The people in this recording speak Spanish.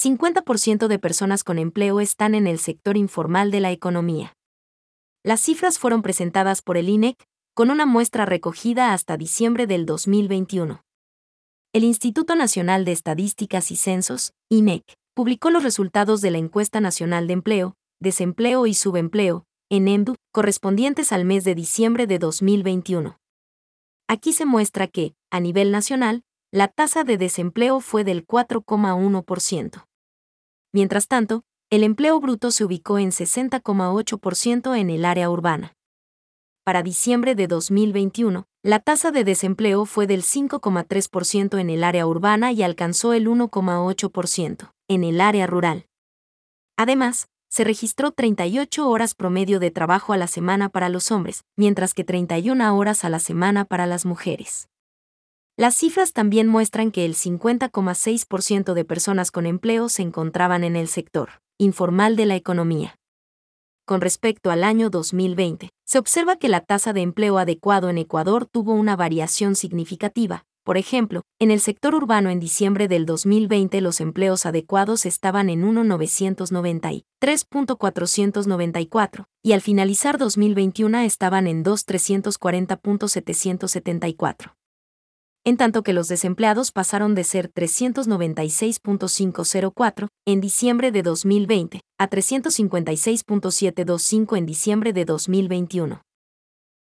50% de personas con empleo están en el sector informal de la economía. Las cifras fueron presentadas por el INEC, con una muestra recogida hasta diciembre del 2021. El Instituto Nacional de Estadísticas y Censos, INEC, publicó los resultados de la Encuesta Nacional de Empleo, Desempleo y Subempleo, en EMDU, correspondientes al mes de diciembre de 2021. Aquí se muestra que, a nivel nacional, la tasa de desempleo fue del 4,1%. Mientras tanto, el empleo bruto se ubicó en 60,8% en el área urbana. Para diciembre de 2021, la tasa de desempleo fue del 5,3% en el área urbana y alcanzó el 1,8% en el área rural. Además, se registró 38 horas promedio de trabajo a la semana para los hombres, mientras que 31 horas a la semana para las mujeres. Las cifras también muestran que el 50,6% de personas con empleo se encontraban en el sector informal de la economía. Con respecto al año 2020, se observa que la tasa de empleo adecuado en Ecuador tuvo una variación significativa, por ejemplo, en el sector urbano en diciembre del 2020 los empleos adecuados estaban en 1.993.494 y al finalizar 2021 estaban en 2.340.774. En tanto que los desempleados pasaron de ser 396.504 en diciembre de 2020 a 356.725 en diciembre de 2021.